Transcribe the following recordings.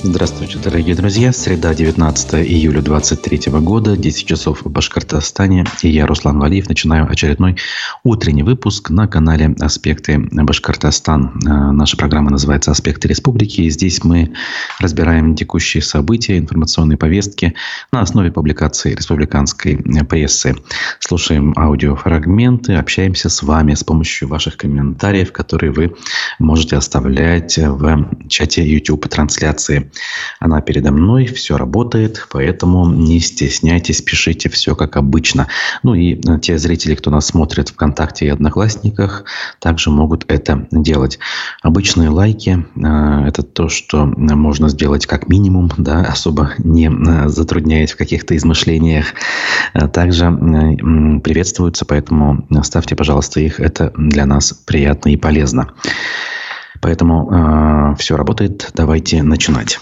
Здравствуйте, дорогие друзья. Среда, 19 июля 2023 года, 10 часов в Башкортостане. И я, Руслан Валиев, начинаю очередной утренний выпуск на канале «Аспекты Башкортостан». Э, наша программа называется «Аспекты республики». И здесь мы разбираем текущие события, информационные повестки на основе публикации республиканской прессы. Слушаем аудиофрагменты, общаемся с вами с помощью ваших комментариев, которые вы можете оставлять в чате YouTube-трансляции. Она передо мной, все работает, поэтому не стесняйтесь, пишите все как обычно. Ну и э, те зрители, кто нас смотрит ВКонтакте и Одноклассниках, также могут это делать. Обычные лайки э, – это то, что можно сделать как минимум, да, особо не э, затрудняясь в каких-то измышлениях. Также приветствуются, поэтому ставьте, пожалуйста, их. Это для нас приятно и полезно. Поэтому э, все работает. Давайте начинать.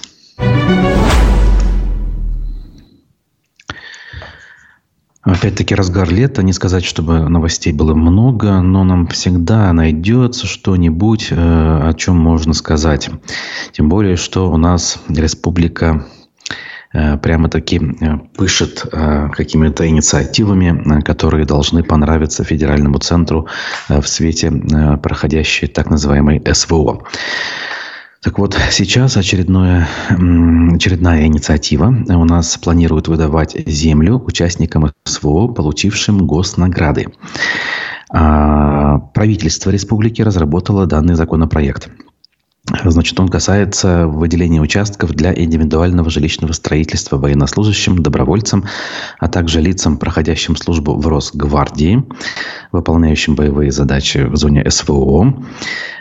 Опять-таки разгар лета. Не сказать, чтобы новостей было много, но нам всегда найдется что-нибудь, э, о чем можно сказать. Тем более, что у нас республика прямо-таки э, пышет э, какими-то инициативами, которые должны понравиться федеральному центру в свете проходящей так называемой СВО. Так вот, сейчас очередное, очередная инициатива. У нас планируют выдавать землю участникам СВО, получившим госнаграды. А, правительство республики разработало данный законопроект – Значит, он касается выделения участков для индивидуального жилищного строительства военнослужащим, добровольцам, а также лицам, проходящим службу в Росгвардии, выполняющим боевые задачи в зоне СВО.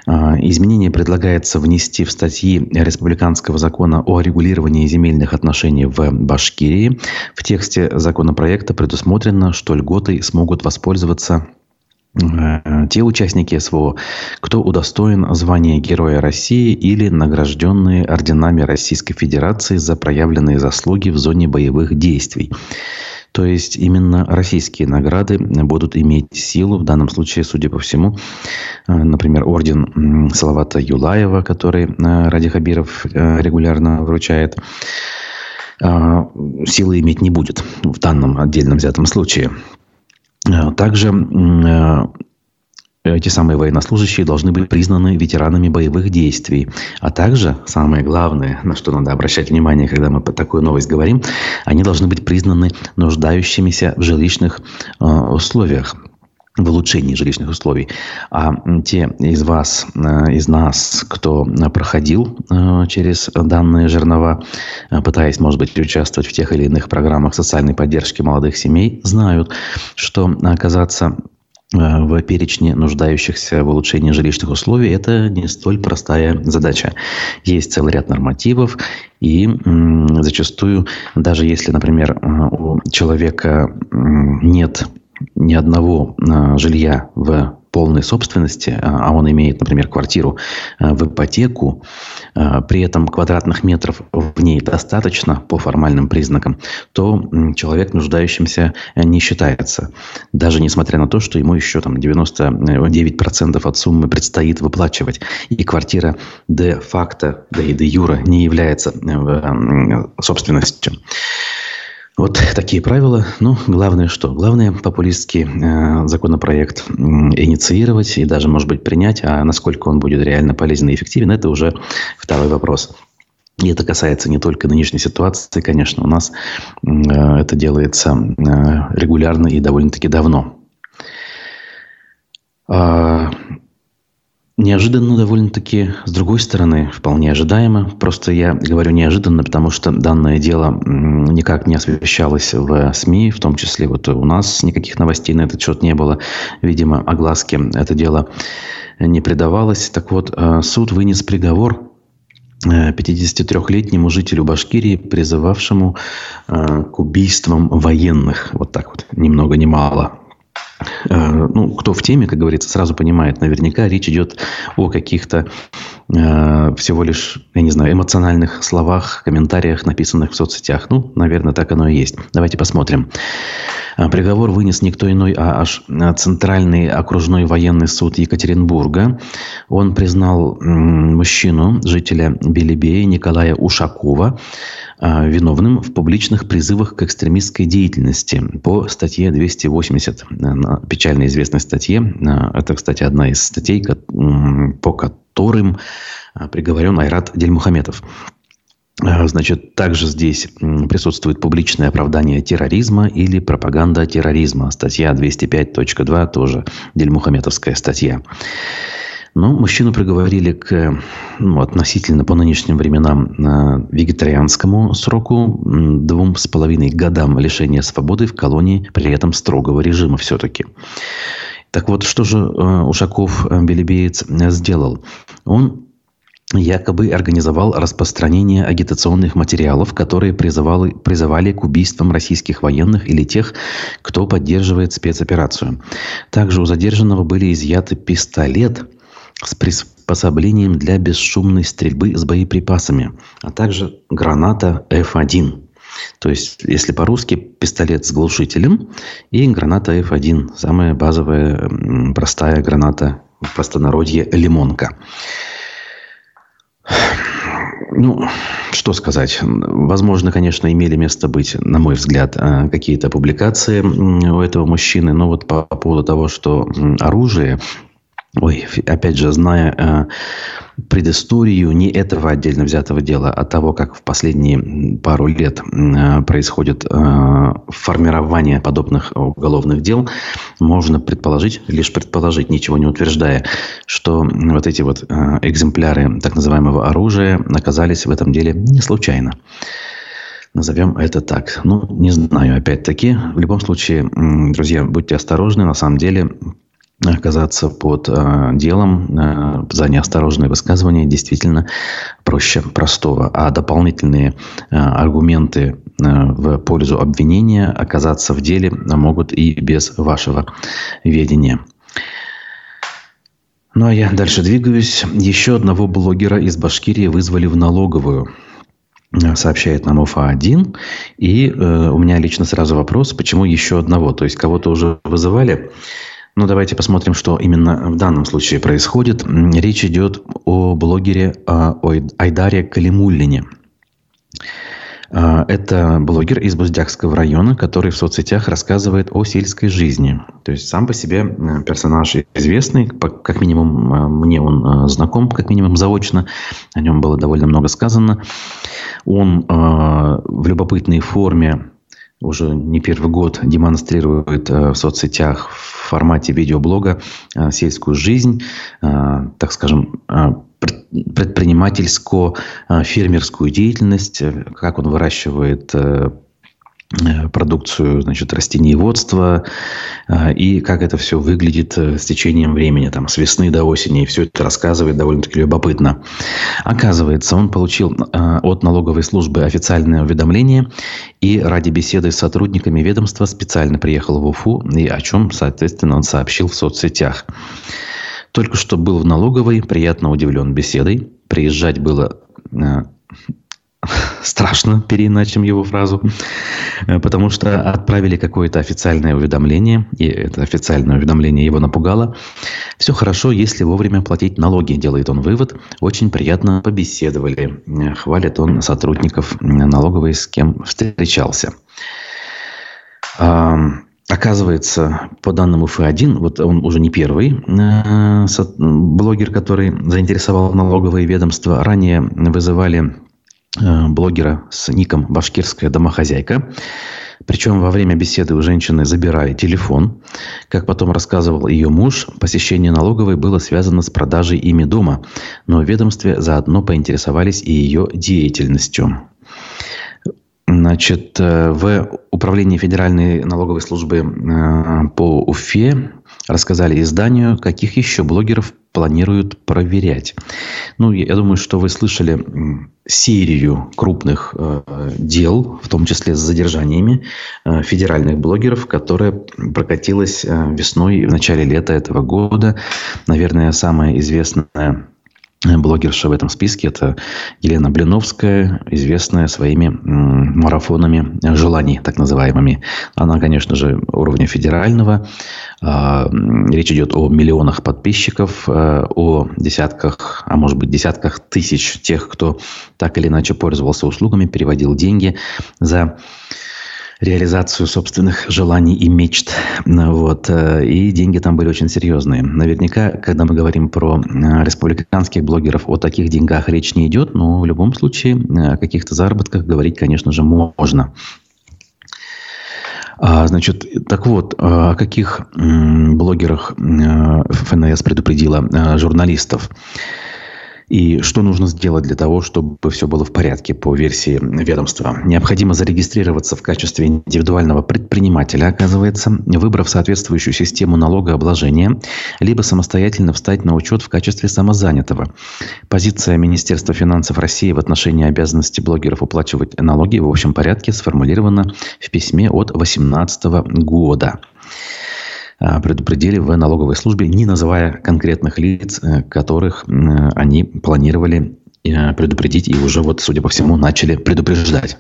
А, изменение предлагается внести в статьи Республиканского закона о регулировании земельных отношений в Башкирии. В тексте законопроекта предусмотрено, что льготой смогут воспользоваться те участники СВО, кто удостоен звания Героя России или награжденные орденами Российской Федерации за проявленные заслуги в зоне боевых действий. То есть именно российские награды будут иметь силу. В данном случае, судя по всему, э, например, орден Салавата Юлаева, который э, Ради Хабиров регулярно вручает, силы иметь не будет в данном отдельном взятом случае. Э, также э, эти самые военнослужащие должны быть признаны ветеранами боевых действий. А также, самое главное, на что надо обращать внимание, когда мы такую новость говорим, они должны быть признаны нуждающимися в жилищных э, условиях в улучшении жилищных условий. А те из вас, из нас, кто проходил через данные жернова, пытаясь, может быть, участвовать в тех или иных программах социальной поддержки молодых семей, знают, что оказаться в перечне нуждающихся в улучшении жилищных условий, это не столь простая задача. Есть целый ряд нормативов, и зачастую, даже если, например, у человека нет ни одного а, жилья в полной собственности, а, а он имеет, например, квартиру а, в ипотеку, при этом квадратных метров в ней достаточно по формальным признакам, то человек нуждающимся не считается. Даже несмотря на то, что ему еще там 99% от суммы предстоит выплачивать. И квартира де-факто, да и де-юра не является э, собственностью. Вот такие правила. Ну, главное что? Главное популистский э, законопроект инициировать и даже, может быть, принять. А насколько он будет реально полезен и эффективен, это уже второй вопрос. И это касается не только нынешней ситуации, конечно, у нас э, это делается э, регулярно и довольно-таки давно. Неожиданно довольно-таки, с другой стороны, вполне ожидаемо. Просто я говорю неожиданно, потому что данное дело никак не освещалось в СМИ, в том числе вот у нас никаких новостей на этот счет не было. Видимо, огласке это дело не придавалось. Так вот, э, суд вынес приговор 53-летнему э, жителю Башкирии, призывавшему э, к убийствам военных. Вот так вот, ни много ни мало. Ну, кто в теме, как говорится, сразу понимает, наверняка речь идет о каких-то э, всего лишь, я не знаю, эмоциональных словах, комментариях, написанных в соцсетях. Ну, наверное, так оно и есть. Давайте посмотрим. А, приговор вынес никто иной, а аж Центральный окружной военный суд Екатеринбурга. Он признал мужчину, жителя Белебея Николая Ушакова, виновным в публичных призывах к экстремистской деятельности по статье 280, э, печально известной статье. Э, это, кстати, одна из статей, по которым э, приговорен Айрат Дельмухаметов. Значит, также здесь присутствует публичное оправдание терроризма или пропаганда терроризма. Статья 205.2 тоже Дельмухаметовская статья. Но мужчину приговорили к ну, относительно по нынешним временам э, вегетарианскому сроку двум с половиной годам лишения свободы в колонии, при этом строгого режима все-таки. Так вот, что же э, Ушаков э, Белебеец сделал? Он якобы организовал распространение агитационных материалов, которые призывали, призывали к убийствам российских военных или тех, кто поддерживает спецоперацию. Также у задержанного были изъяты пистолет с приспособлением для бесшумной стрельбы с боеприпасами, а также граната F1. То есть, если по-русски, пистолет с глушителем и граната F1. Самая базовая, простая граната в простонародье «лимонка». Ну, что сказать. Возможно, конечно, имели место быть, на мой взгляд, э, какие-то публикации у этого мужчины. Но вот по поводу того, что оружие Ой, опять же, зная э, предысторию не этого отдельно взятого дела, а того, как в последние пару лет э, происходит э, формирование подобных уголовных дел, можно предположить, лишь предположить, ничего не утверждая, что вот эти вот э, экземпляры так называемого оружия оказались в этом деле не случайно. Назовем это так. Ну, не знаю, опять-таки. В любом случае, друзья, будьте осторожны. На самом деле, оказаться под э, делом э, за неосторожное высказывание действительно проще простого. А дополнительные э, аргументы э, в пользу обвинения оказаться в деле могут и без вашего ведения. Ну а я дальше двигаюсь. Еще одного блогера из Башкирии вызвали в налоговую сообщает нам УФА-1. И э, у меня лично сразу вопрос, почему еще одного? То есть кого-то уже вызывали? Ну, давайте посмотрим, что именно в данном случае происходит. Речь идет о блогере о Айдаре Калимуллине. А, это блогер из Буздякского района, который в соцсетях рассказывает о сельской жизни. То есть сам по себе персонаж известный, как минимум а, мне он а, знаком, как минимум заочно. О нем было довольно много сказано. Он в любопытной форме уже не первый год демонстрирует в соцсетях в формате видеоблога сельскую жизнь, так скажем, предпринимательско-фермерскую деятельность, как он выращивает э, э, продукцию значит, растениеводства э, и как это все выглядит с течением времени, там, с весны до осени. И все это рассказывает довольно-таки любопытно. Оказывается, он получил от налоговой службы официальное уведомление и ради беседы с сотрудниками ведомства специально приехал в Уфу, и о чем, соответственно, он сообщил в соцсетях. Только что был в налоговой, приятно удивлен беседой. Приезжать было э, страшно, переиначим его фразу, э, потому что отправили какое-то официальное уведомление, и это официальное уведомление его напугало. Все хорошо, если вовремя платить налоги, делает он вывод. Очень приятно побеседовали, э, хвалит он сотрудников налоговой, с кем встречался. Оказывается, по данным УФ-1, вот он уже не первый э, блогер, который заинтересовал налоговые ведомства. Ранее вызывали э, блогера с ником «Башкирская домохозяйка». Причем во время беседы у женщины забирали телефон. Как потом рассказывал ее муж, посещение налоговой было связано с продажей ими дома, но в ведомстве заодно поинтересовались и ее деятельностью. Значит, э, в Управлении Федеральной налоговой службы э, по Уфе рассказали изданию, каких еще блогеров планируют проверять. Ну, я думаю, что вы слышали серию крупных э, дел, в том числе с задержаниями э, федеральных блогеров, которая прокатилась э, весной и в начале лета этого года. Наверное, самая известная блогерша в этом списке. Это Елена Блиновская, известная своими марафонами желаний, так называемыми. Она, конечно же, уровня федерального. А, речь идет о миллионах подписчиков, э, о десятках, а может быть десятках тысяч тех, кто так или иначе пользовался услугами, переводил деньги за реализацию собственных желаний и мечт. Вот. Э, и деньги там были очень серьезные. Наверняка, когда мы говорим про э, республиканских блогеров, о таких деньгах речь не идет, но в любом случае э, о каких-то заработках говорить, конечно же, можно. А, значит, так вот, о каких блогерах ФНС предупредила журналистов? И что нужно сделать для того, чтобы все было в порядке по версии ведомства? Необходимо зарегистрироваться в качестве индивидуального предпринимателя, оказывается, выбрав соответствующую систему налогообложения, либо самостоятельно встать на учет в качестве самозанятого. Позиция Министерства финансов России в отношении обязанности блогеров уплачивать налоги в общем порядке сформулирована в письме от 2018 года. А, предупредили в налоговой службе, не называя конкретных лиц, э, которых они планировали э, предупредить и уже вот, судя по всему, начали предупреждать.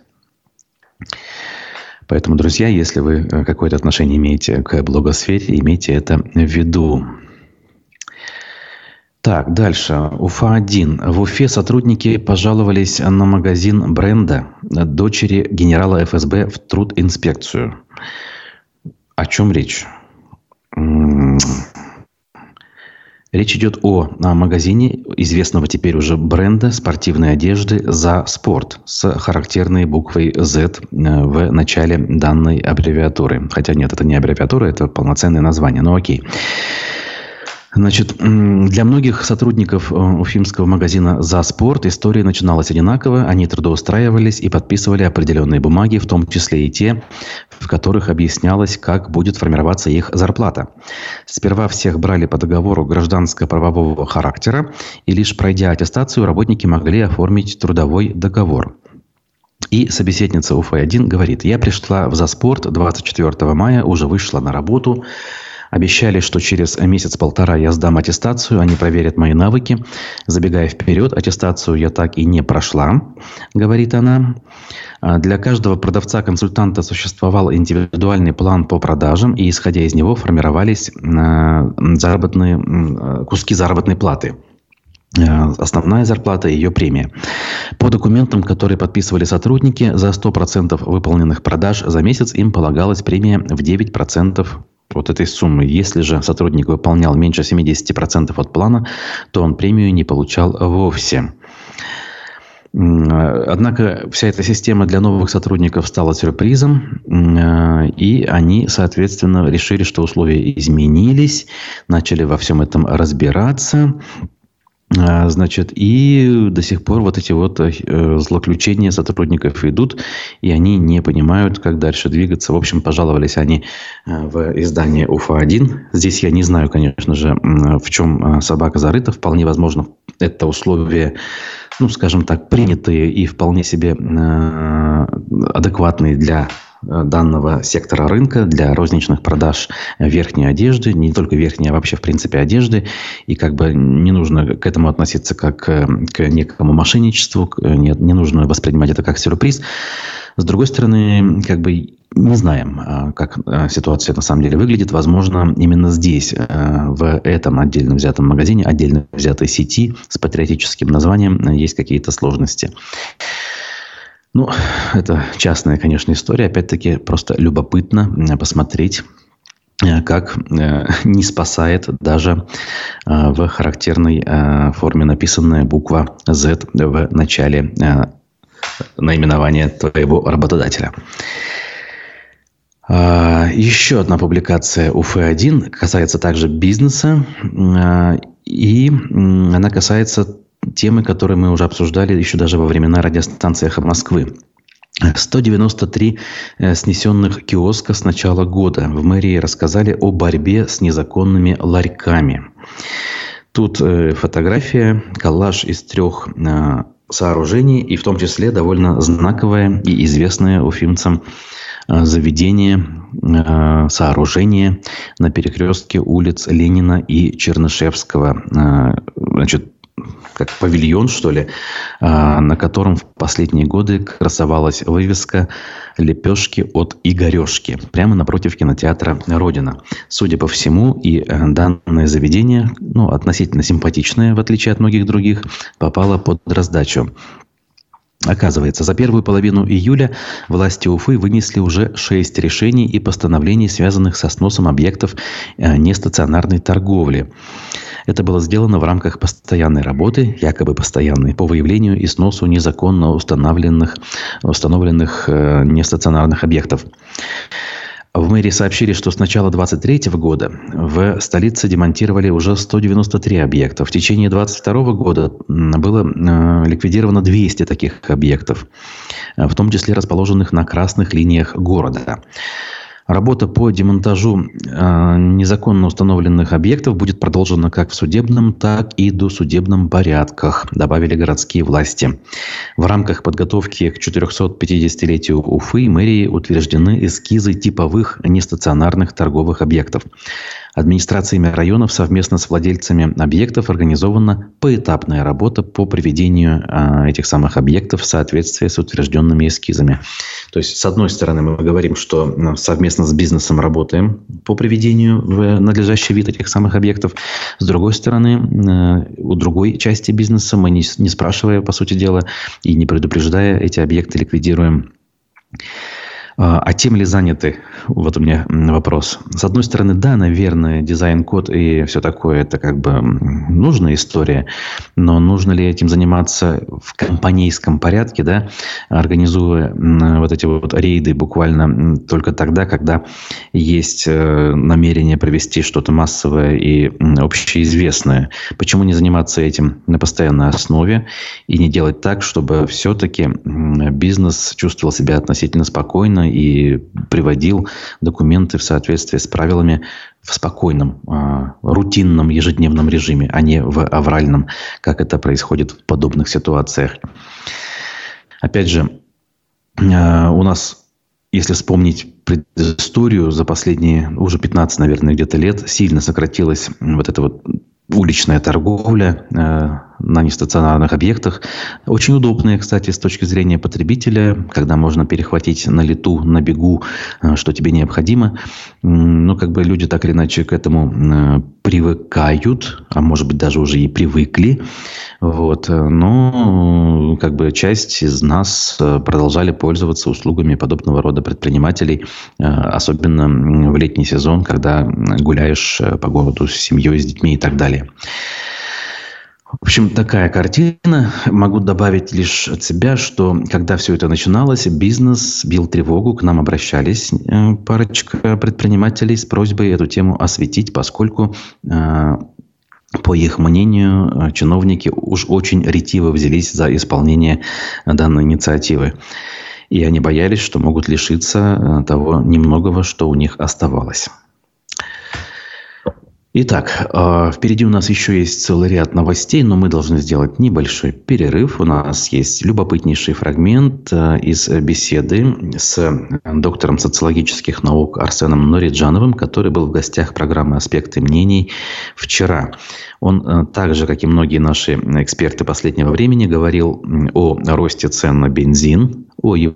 Поэтому, друзья, если вы э, какое-то отношение имеете к блогосфере, имейте это в виду. Так, дальше. Уфа-1. В Уфе сотрудники пожаловались на магазин бренда дочери генерала ФСБ в трудинспекцию. О чем речь? Речь идет о, магазине известного теперь уже бренда спортивной одежды «За спорт» с характерной буквой Z э, в начале данной аббревиатуры. Хотя нет, это не аббревиатура, это полноценное название, но окей. Значит, для многих сотрудников э, уфимского магазина «За спорт» история начиналась одинаково. Они трудоустраивались и подписывали определенные бумаги, в том числе и те, в которых объяснялось, как будет формироваться их зарплата. Сперва всех брали по договору гражданско-правового характера, и лишь пройдя аттестацию, работники могли оформить трудовой договор. И собеседница УФ-1 говорит, я пришла в «За-спорт» 24 мая, уже вышла на работу, Обещали, что через месяц-полтора я сдам аттестацию, они проверят мои навыки. Забегая вперед, аттестацию я так и не прошла, говорит она. А для каждого продавца-консультанта существовал индивидуальный план по продажам, и исходя из него формировались а, заработные, куски заработной платы а, основная зарплата и ее премия. По документам, которые подписывали сотрудники, за 100% выполненных продаж за месяц им полагалась премия в 9% вот этой суммы. Если же сотрудник выполнял меньше 70% от плана, то он премию не получал вовсе. Однако вся эта система для новых сотрудников стала сюрпризом, и они, соответственно, решили, что условия изменились, начали во всем этом разбираться. А, значит, и до сих пор вот эти вот э, злоключения сотрудников идут, и они не понимают, как дальше двигаться. В общем, пожаловались они э, в издание УФА-1. Здесь я не знаю, конечно же, в чем э, собака зарыта. Вполне возможно, это условия, ну, скажем так, принятые и вполне себе адекватные для данного сектора рынка для розничных продаж верхней одежды, не только верхней, а вообще в принципе одежды. И как бы не нужно к этому относиться как э, к некому мошенничеству, не, не нужно воспринимать это как сюрприз. С другой стороны, как бы не знаем, э, как ситуация на самом деле выглядит. Возможно, именно здесь, в этом отдельно взятом магазине, отдельно взятой сети с патриотическим названием есть какие-то сложности. Ну, это частная, конечно, история. Опять-таки, просто любопытно посмотреть э, как э, не спасает даже э, в характерной форме написанная буква Z в начале наименования твоего работодателя. А, еще одна публикация УФ-1 касается также бизнеса, и она касается темы, которые мы уже обсуждали еще даже во времена радиостанции «Эхо Москвы». 193 э, снесенных киоска с начала года. В мэрии рассказали о борьбе с незаконными ларьками. Тут э, фотография, коллаж из трех э, сооружений, и в том числе довольно знаковое и известное уфимцам заведение, сооружение на перекрестке улиц Ленина и Чернышевского. Значит, как павильон, что ли, а, на котором в последние годы красовалась вывеска «Лепешки от Игорешки» прямо напротив кинотеатра «Родина». Судя по всему, и э, данное заведение, ну, относительно симпатичное, в отличие от многих других, попало под раздачу. Оказывается, за первую половину июля власти Уфы вынесли уже шесть решений и постановлений, связанных со сносом объектов э, нестационарной торговли. Это было сделано в рамках постоянной работы, якобы постоянной, по выявлению и сносу незаконно установленных, установленных э, нестационарных объектов. В мэрии сообщили, что с начала 2023 года в столице демонтировали уже 193 объекта. В течение 2022 года было э, ликвидировано 200 таких объектов, в том числе расположенных на красных линиях города. Работа по демонтажу э, незаконно установленных объектов будет продолжена как в судебном, так и досудебном порядках, добавили городские власти. В рамках подготовки к 450-летию Уфы мэрии утверждены эскизы типовых нестационарных торговых объектов. Администрациями районов совместно с владельцами объектов организована поэтапная работа по приведению а, этих самых объектов в соответствии с утвержденными эскизами. То есть, с одной стороны, мы говорим, что совместно с бизнесом работаем по приведению в надлежащий вид этих самых объектов. С другой стороны, э, у другой части бизнеса мы, не спрашивая, по сути дела, и не предупреждая, эти объекты ликвидируем. А, а тем ли заняты? Вот у меня вопрос. С одной стороны, да, наверное, дизайн-код и все такое, это как бы нужная история, но нужно ли этим заниматься в компанейском порядке, да, организуя вот эти вот рейды буквально только тогда, когда есть э, намерение провести что-то массовое и общеизвестное. Почему не заниматься этим на постоянной основе и не делать так, чтобы все-таки бизнес чувствовал себя относительно спокойно и приводил документы в соответствии с правилами в спокойном, а, рутинном, ежедневном режиме, а не в авральном, как это происходит в подобных ситуациях. Опять же, а, у нас если вспомнить предысторию за последние уже 15, наверное, где-то лет, сильно сократилась вот эта вот уличная торговля, э, на нестационарных объектах. Очень удобные, кстати, с точки зрения потребителя, когда можно перехватить на лету, на бегу, э, что тебе необходимо. Но как бы люди так или иначе к этому э, привыкают, а может быть даже уже и привыкли. Вот. Но как бы часть из нас э, продолжали пользоваться услугами подобного рода предпринимателей, особенно в летний сезон, когда гуляешь по городу с семьей, с детьми и так далее. В общем, такая картина. Могу добавить лишь от себя, что когда все это начиналось, бизнес бил тревогу, к нам обращались э, парочка предпринимателей с просьбой эту тему осветить, поскольку э, по их мнению, э, чиновники уж очень ретиво взялись за исполнение данной инициативы. И они боялись, что могут лишиться того немногого, что у них оставалось. Итак, а, впереди у нас еще есть целый ряд новостей, но мы должны сделать небольшой перерыв. У нас есть любопытнейший фрагмент а, из беседы с доктором социологических наук Арсеном Нориджановым, который был в гостях программы «Аспекты мнений» вчера. Он, а, так же, как и многие наши эксперты последнего времени, говорил о росте цен на бензин, о его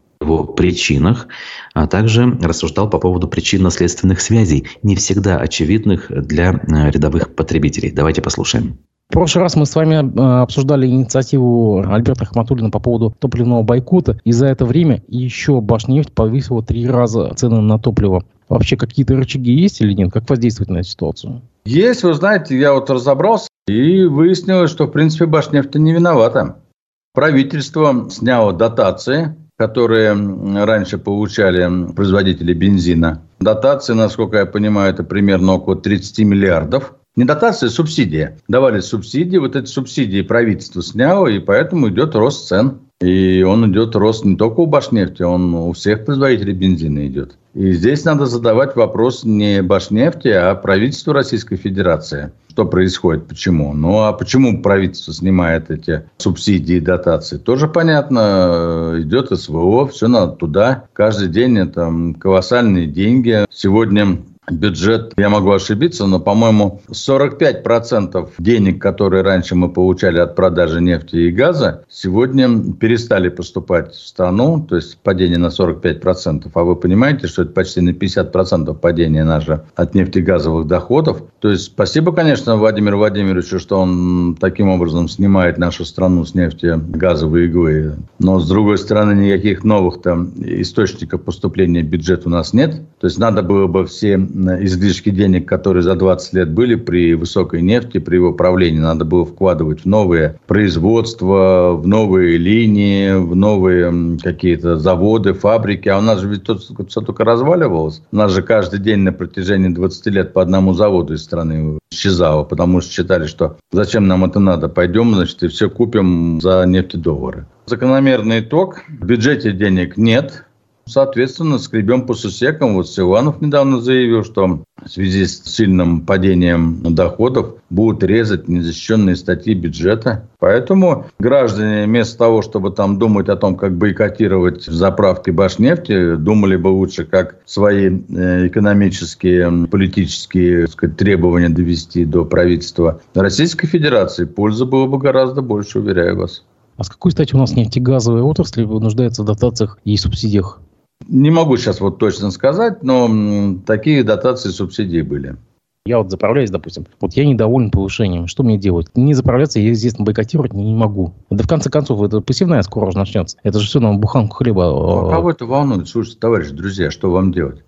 причинах, а также рассуждал по поводу причинно-следственных связей, не всегда очевидных для э, рядовых потребителей. Давайте послушаем. В прошлый раз мы с вами э, обсуждали инициативу Альберта Хматулина по поводу топливного бойкота. И за это время еще Башнефть повысила три раза цены на топливо. Вообще какие-то рычаги есть или нет? Как воздействовать на эту ситуацию? Есть, вы знаете, я вот разобрался и выяснилось, что, в принципе, Башнефть не виновата. Правительство сняло дотации которые раньше получали производители бензина. Дотации, насколько я понимаю, это примерно около 30 миллиардов. Не дотация, а субсидия. Давали субсидии, вот эти субсидии правительство сняло, и поэтому идет рост цен. И он идет, рост не только у Башнефти, он у всех производителей бензина идет. И здесь надо задавать вопрос не Башнефти, а правительству Российской Федерации. Что происходит, почему? Ну, а почему правительство снимает эти субсидии и дотации? Тоже понятно, идет СВО, все надо туда. Каждый день это колоссальные деньги. Сегодня бюджет, я могу ошибиться, но, по-моему, 45% денег, которые раньше мы получали от продажи нефти и газа, сегодня перестали поступать в страну, то есть падение на 45%. А вы понимаете, что это почти на 50% падение наше от нефтегазовых доходов. То есть спасибо, конечно, Владимиру Владимировичу, что он таким образом снимает нашу страну с нефти газовые иглы. Но, с другой стороны, никаких новых там источников поступления в бюджет у нас нет. То есть надо было бы все излишки денег, которые за 20 лет были при высокой нефти, при его правлении, надо было вкладывать в новые производства, в новые линии, в новые какие-то заводы, фабрики. А у нас же ведь тут все только разваливалось. У нас же каждый день на протяжении 20 лет по одному заводу из страны исчезало, потому что считали, что зачем нам это надо, пойдем, значит, и все купим за нефтедоллары. Закономерный итог. В бюджете денег нет, Соответственно, скребем по сусекам. Вот Силанов недавно заявил, что в связи с сильным падением доходов будут резать незащищенные статьи бюджета. Поэтому граждане вместо того, чтобы там думать о том, как бойкотировать заправки Башнефти, думали бы лучше, как свои э, экономические, политические сказать, требования довести до правительства Российской Федерации. Пользы было бы гораздо больше, уверяю вас. А с какой стати у нас нефтегазовая отрасль нуждается в дотациях и субсидиях? Не могу сейчас вот точно сказать, но такие дотации субсидии были. Я вот заправляюсь, допустим, вот я недоволен повышением. Что мне делать? Не заправляться, я, естественно, бойкотировать не могу. Да в конце концов, это посевная скоро уже начнется. Это же все нам буханку хлеба. Ну, а кого это волнует? Слушайте, товарищи, друзья, что вам делать?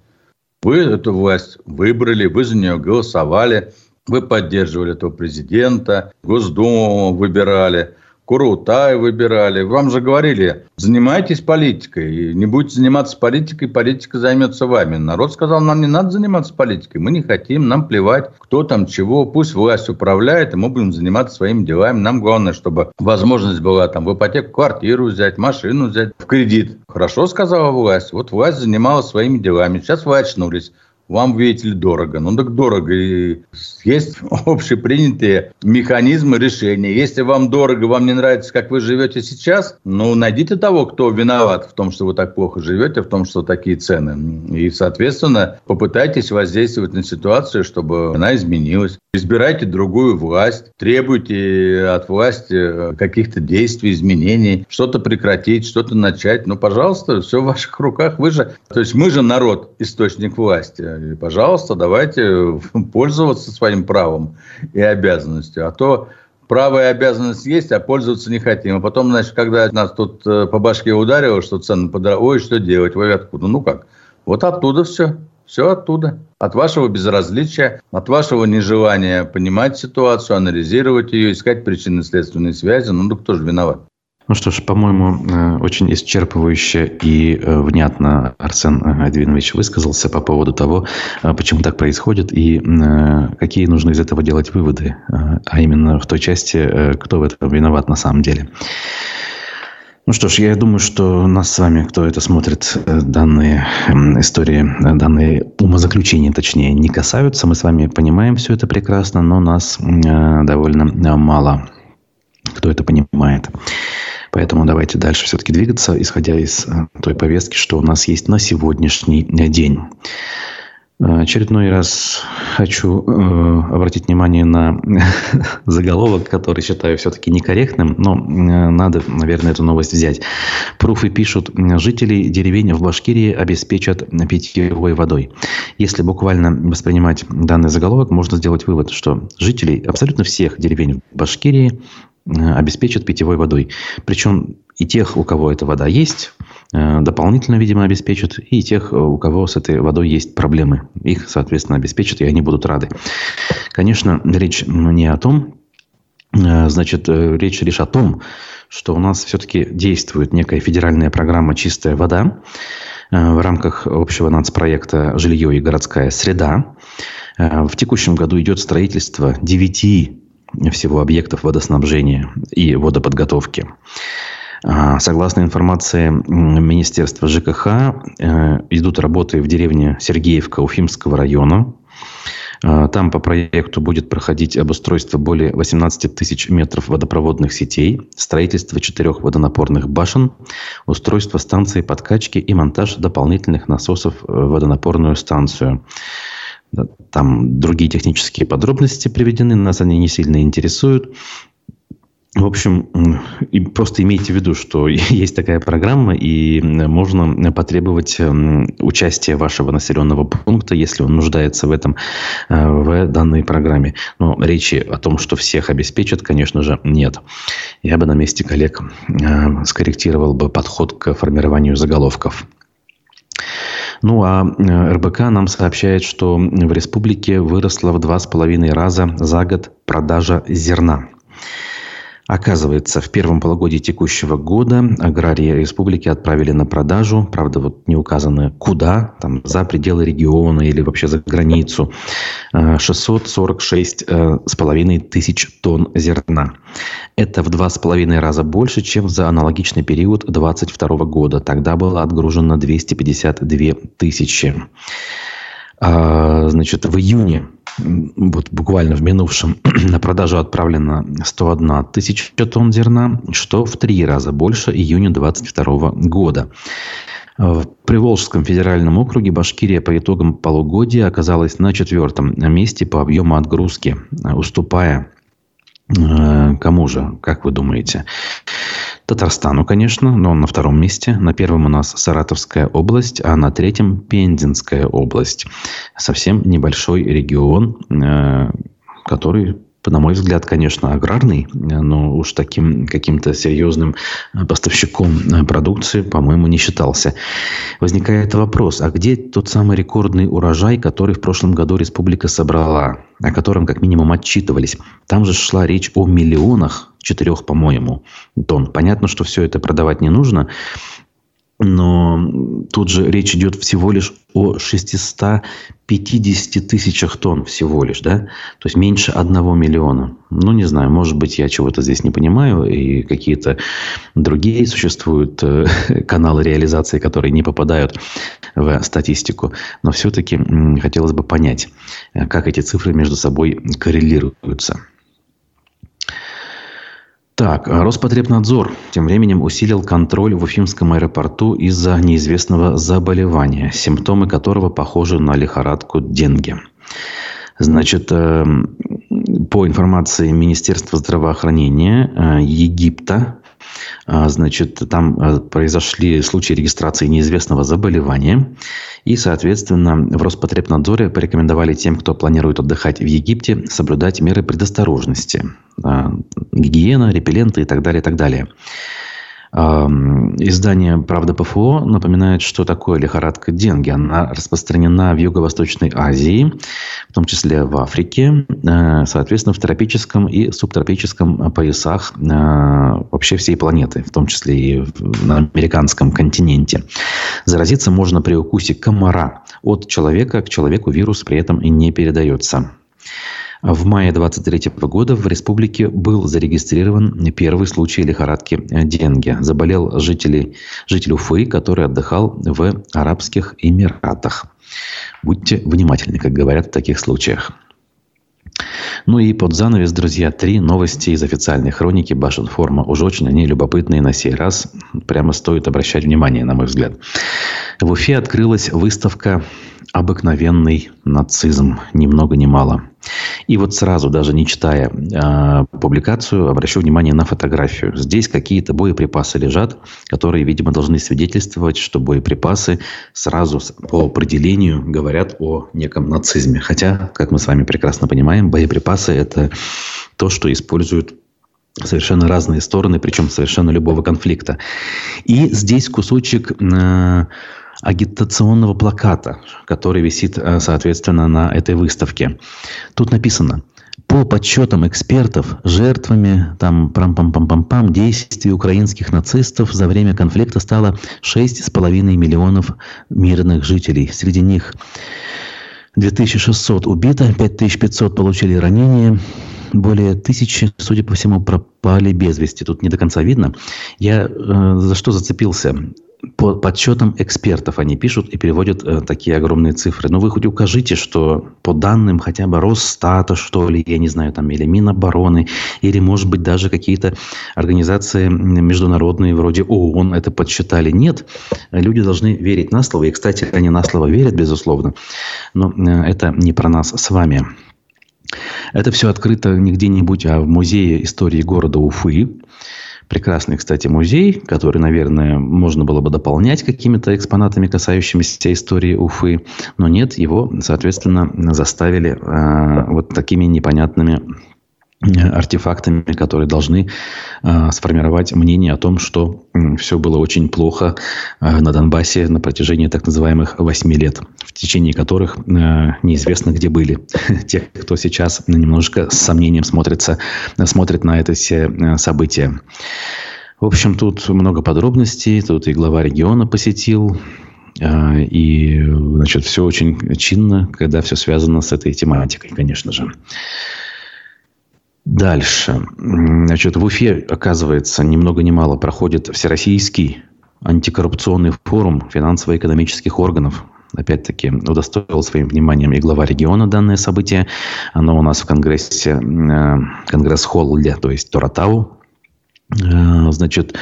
Вы эту власть выбрали, вы за нее голосовали, вы поддерживали этого президента, Госдуму выбирали. Курутай выбирали. Вам же говорили, занимайтесь политикой. Не будете заниматься политикой, политика займется вами. Народ сказал, нам не надо заниматься политикой. Мы не хотим, нам плевать, кто там чего. Пусть власть управляет, и мы будем заниматься своими делами. Нам главное, чтобы возможность была там в ипотеку квартиру взять, машину взять в кредит. Хорошо сказала власть. Вот власть занималась своими делами. Сейчас вы очнулись вам, видите ли, дорого. Ну так дорого. И есть общепринятые механизмы решения. Если вам дорого, вам не нравится, как вы живете сейчас, ну, найдите того, кто виноват в том, что вы так плохо живете, в том, что такие цены. И, соответственно, попытайтесь воздействовать на ситуацию, чтобы она изменилась. Избирайте другую власть, требуйте от власти каких-то действий, изменений, что-то прекратить, что-то начать. Ну, пожалуйста, все в ваших руках. Вы же, то есть мы же народ, источник власти. Пожалуйста, давайте пользоваться своим правом и обязанностью. А то право и обязанность есть, а пользоваться не хотим. А потом, значит, когда нас тут э, по башке ударило, что цены подорожали, ой, что делать, вы откуда? Ну как? Вот оттуда все. Все оттуда. От вашего безразличия, от вашего нежелания понимать ситуацию, анализировать ее, искать причинно-следственные связи. Ну, да кто же виноват? Ну что ж, по-моему, э, очень исчерпывающе и э, внятно Арсен Эдвинович высказался по поводу того, э, почему так происходит и какие нужно из этого делать выводы, а именно в той части, кто в этом виноват на самом деле. Ну что ж, я думаю, что нас с вами, кто это смотрит, данные истории, данные умозаключения, точнее, не касаются. Мы с вами понимаем все это прекрасно, но нас довольно мало кто это понимает. Поэтому давайте дальше все-таки двигаться, исходя из э, той повестки, что у нас есть на сегодняшний день. Э, очередной раз хочу э, обратить внимание на заголовок, который считаю все-таки некорректным, но э, надо, наверное, эту новость взять. Пруфы пишут, жителей деревень в Башкирии обеспечат питьевой водой. Если буквально воспринимать данный заголовок, можно сделать вывод, что жителей абсолютно всех деревень в Башкирии Э, обеспечат питьевой водой. Причем и тех, у кого эта вода есть, э, дополнительно, видимо, обеспечат, и тех, у кого с этой водой есть проблемы. Их, соответственно, обеспечат, и они будут рады. Конечно, речь не о том, э, значит, речь лишь о том, что у нас все-таки действует некая федеральная программа «Чистая вода» в рамках общего нацпроекта «Жилье и городская среда». В текущем году идет строительство девяти всего объектов водоснабжения и водоподготовки. А, согласно информации Министерства ЖКХ, э, идут работы в деревне Сергеевка Уфимского района. А, там по проекту будет проходить обустройство более 18 тысяч метров водопроводных сетей, строительство четырех водонапорных башен, устройство станции подкачки и монтаж дополнительных насосов в водонапорную станцию. Там другие технические подробности приведены, нас они не сильно интересуют. В общем, просто имейте в виду, что есть такая программа, и можно потребовать участия вашего населенного пункта, если он нуждается в этом, э, в данной программе. Но речи о том, что всех обеспечат, конечно же, нет. Я бы на месте коллег э, скорректировал бы подход к формированию заголовков. Ну, а э, РБК нам сообщает, что в республике выросла в два с половиной раза за год продажа зерна. Оказывается, в первом полугодии текущего года аграрии республики отправили на продажу, правда, вот не указано куда, там за пределы региона или вообще за границу, 646 э, э, с половиной тысяч тонн зерна. Это в два с половиной раза больше, чем за аналогичный период 2022 года. Тогда было отгружено 252 тысячи. А, значит, в июне вот буквально в минувшем на продажу отправлено 101 тысяча тонн зерна, что в три раза больше июня 2022 года. В Приволжском федеральном округе Башкирия по итогам полугодия оказалась на четвертом месте по объему отгрузки, уступая э, кому же, как вы думаете? Татарстану, конечно, но он на втором месте. На первом у нас Саратовская область, а на третьем Пензенская область. Совсем небольшой регион, э, который на мой взгляд, конечно, аграрный, но уж таким каким-то серьезным поставщиком продукции, по-моему, не считался. Возникает вопрос, а где тот самый рекордный урожай, который в прошлом году республика собрала, о котором как минимум отчитывались? Там же шла речь о миллионах четырех, по-моему, тонн. Понятно, что все это продавать не нужно, но тут же речь идет всего лишь о 650 тысячах тонн всего лишь, да? То есть меньше одного миллиона. Ну, не знаю, может быть, я чего-то здесь не понимаю, и какие-то другие существуют э, каналы реализации, которые не попадают в статистику. Но все-таки хотелось бы понять, э, как эти цифры между собой коррелируются. Так, а Роспотребнадзор тем временем усилил контроль в Уфимском аэропорту из-за неизвестного заболевания, симптомы которого похожи на лихорадку денге. Значит, э, по информации Министерства здравоохранения э, Египта, значит, там произошли случаи регистрации неизвестного заболевания. И, соответственно, в Роспотребнадзоре порекомендовали тем, кто планирует отдыхать в Египте, соблюдать меры предосторожности. Гигиена, репелленты и так далее, и так далее. Издание «Правда ПФО» напоминает, что такое лихорадка денги. Она распространена в Юго-Восточной Азии, в том числе в Африке, э, соответственно, в тропическом и субтропическом поясах э, вообще всей планеты, в том числе и на американском континенте. Заразиться можно при укусе комара. От человека к человеку вирус при этом и не передается. В мае 23 года в республике был зарегистрирован первый случай лихорадки денге. Заболел житель, житель Уфы, который отдыхал в Арабских Эмиратах. Будьте внимательны, как говорят в таких случаях. Ну и под занавес, друзья, три новости из официальной хроники Башинформа. Уж очень они любопытные на сей раз. Прямо стоит обращать внимание, на мой взгляд. В Уфе открылась выставка «Обыкновенный нацизм». Ни много ни мало. И вот сразу, даже не читая э, публикацию, обращу внимание на фотографию. Здесь какие-то боеприпасы лежат, которые, видимо, должны свидетельствовать, что боеприпасы сразу по определению говорят о неком нацизме. Хотя, как мы с вами прекрасно понимаем, боеприпасы – это то, что используют совершенно разные стороны, причем совершенно любого конфликта. И здесь кусочек... Э, агитационного плаката, который висит, э, соответственно, на этой выставке. Тут написано по подсчетам экспертов, жертвами там, пам пам пам пам пам действий украинских нацистов за время конфликта стало 6,5 миллионов мирных жителей. Среди них 2600 убито, 5500 получили ранения, более тысячи, судя по всему, пропали без вести. Тут не до конца видно. Я э, за что зацепился? По подсчетам экспертов они пишут и переводят э, такие огромные цифры. Но вы хоть укажите, что по данным хотя бы Росстата, что ли, я не знаю, там, или Минобороны, или, может быть, даже какие-то организации международные, вроде ООН, это подсчитали. Нет, люди должны верить на слово. И, кстати, они на слово верят, безусловно. Но э, это не про нас с вами. Это все открыто не где-нибудь, а в музее истории города Уфы. Прекрасный, кстати, музей, который, наверное, можно было бы дополнять какими-то экспонатами, касающимися истории Уфы. Но нет, его, соответственно, заставили э, вот такими непонятными артефактами, которые должны э, сформировать мнение о том, что э, все было очень плохо э, на Донбассе на протяжении так называемых восьми лет, в течение которых э, неизвестно где были. Те, кто сейчас немножко с сомнением смотрится, смотрит на это все события. В общем, тут много подробностей. Тут и глава региона посетил, и, значит, все очень чинно, когда все связано с этой тематикой, конечно же. Дальше. Значит, в Уфе, оказывается, ни много ни мало проходит Всероссийский антикоррупционный форум финансово-экономических органов. Опять-таки, удостоил своим вниманием и глава региона данное событие. Оно у нас в Конгрессе, э, Конгресс-холле, то есть Торатау, э, Значит,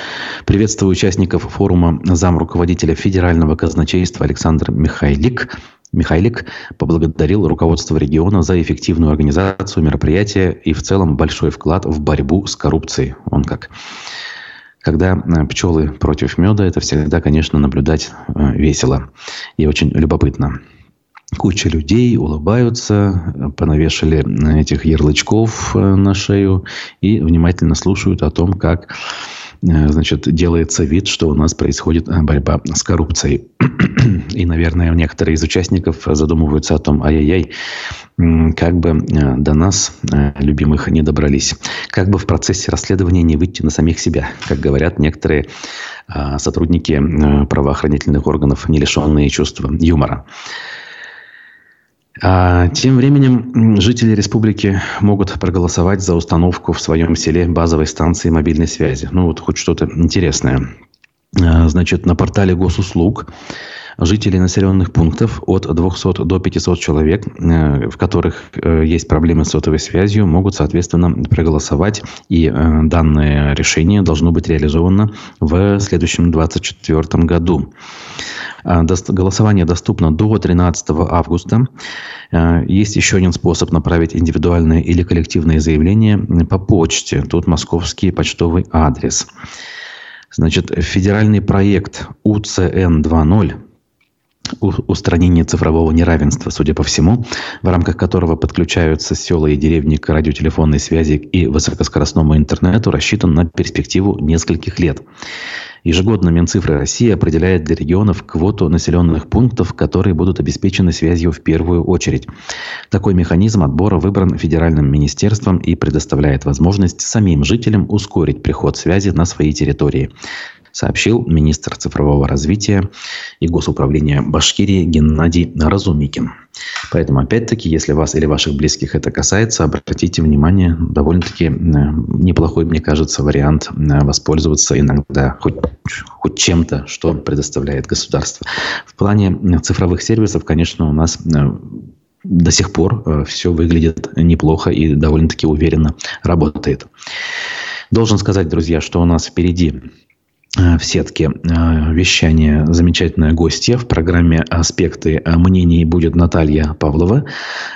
приветствую участников форума зам руководителя Федерального казначейства Александр Михайлик Михайлик поблагодарил руководство региона за эффективную организацию мероприятия и в целом большой вклад в борьбу с коррупцией. Он как. Когда э, пчелы против меда, это всегда, конечно, наблюдать э, весело и очень любопытно. Куча людей улыбаются, понавешали этих ярлычков э, на шею и внимательно слушают о том, как Э, значит, делается вид, что у нас происходит э, борьба с коррупцией. И, наверное, некоторые из участников задумываются о том, ай-яй-яй, как бы э, до нас, любимых, не добрались. Как бы в процессе расследования не выйти на самих себя, как говорят некоторые сотрудники правоохранительных органов, не лишенные чувства юмора. А тем временем жители республики могут проголосовать за установку в своем селе базовой станции мобильной связи. Ну вот хоть что-то интересное. А, значит, на портале госуслуг жители населенных пунктов от 200 до 500 человек, э, в которых э, есть проблемы с сотовой связью, могут, соответственно, проголосовать. И э, данное решение должно быть реализовано в следующем 2024 году. Голосование доступно до 13 августа. Есть еще один способ направить индивидуальное или коллективное заявление по почте. Тут московский почтовый адрес. Значит, федеральный проект УЦН 2.0 устранение цифрового неравенства, судя по всему, в рамках которого подключаются села и деревни к радиотелефонной связи и высокоскоростному интернету, рассчитан на перспективу нескольких лет. Ежегодно Минцифры России определяет для регионов квоту населенных пунктов, которые будут обеспечены связью в первую очередь. Такой механизм отбора выбран федеральным министерством и предоставляет возможность самим жителям ускорить приход связи на свои территории сообщил министр цифрового развития и госуправления Башкирии Геннадий Разумикин. Поэтому, опять-таки, если вас или ваших близких это касается, обратите внимание, довольно-таки э, неплохой, мне кажется, вариант э, воспользоваться иногда хоть, хоть чем-то, что предоставляет государство. В плане цифровых сервисов, конечно, у нас э, до сих пор все выглядит неплохо и довольно-таки уверенно работает. Должен сказать, друзья, что у нас впереди в сетке э, вещания замечательная гостья. В программе «Аспекты мнений» будет Наталья Павлова,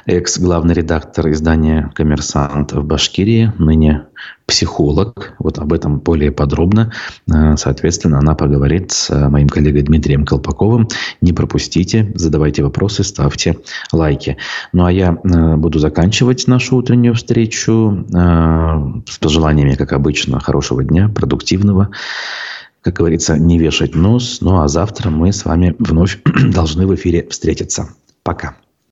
экс-главный редактор издания «Коммерсант» в Башкирии, ныне психолог. Вот об этом более подробно. Э, соответственно, она поговорит с моим коллегой Дмитрием Колпаковым. Не пропустите, задавайте вопросы, ставьте лайки. Ну, а я буду заканчивать нашу утреннюю встречу с пожеланиями, как обычно, хорошего дня, продуктивного как говорится, не вешать нос. Ну а завтра мы с вами вновь должны в эфире встретиться. Пока.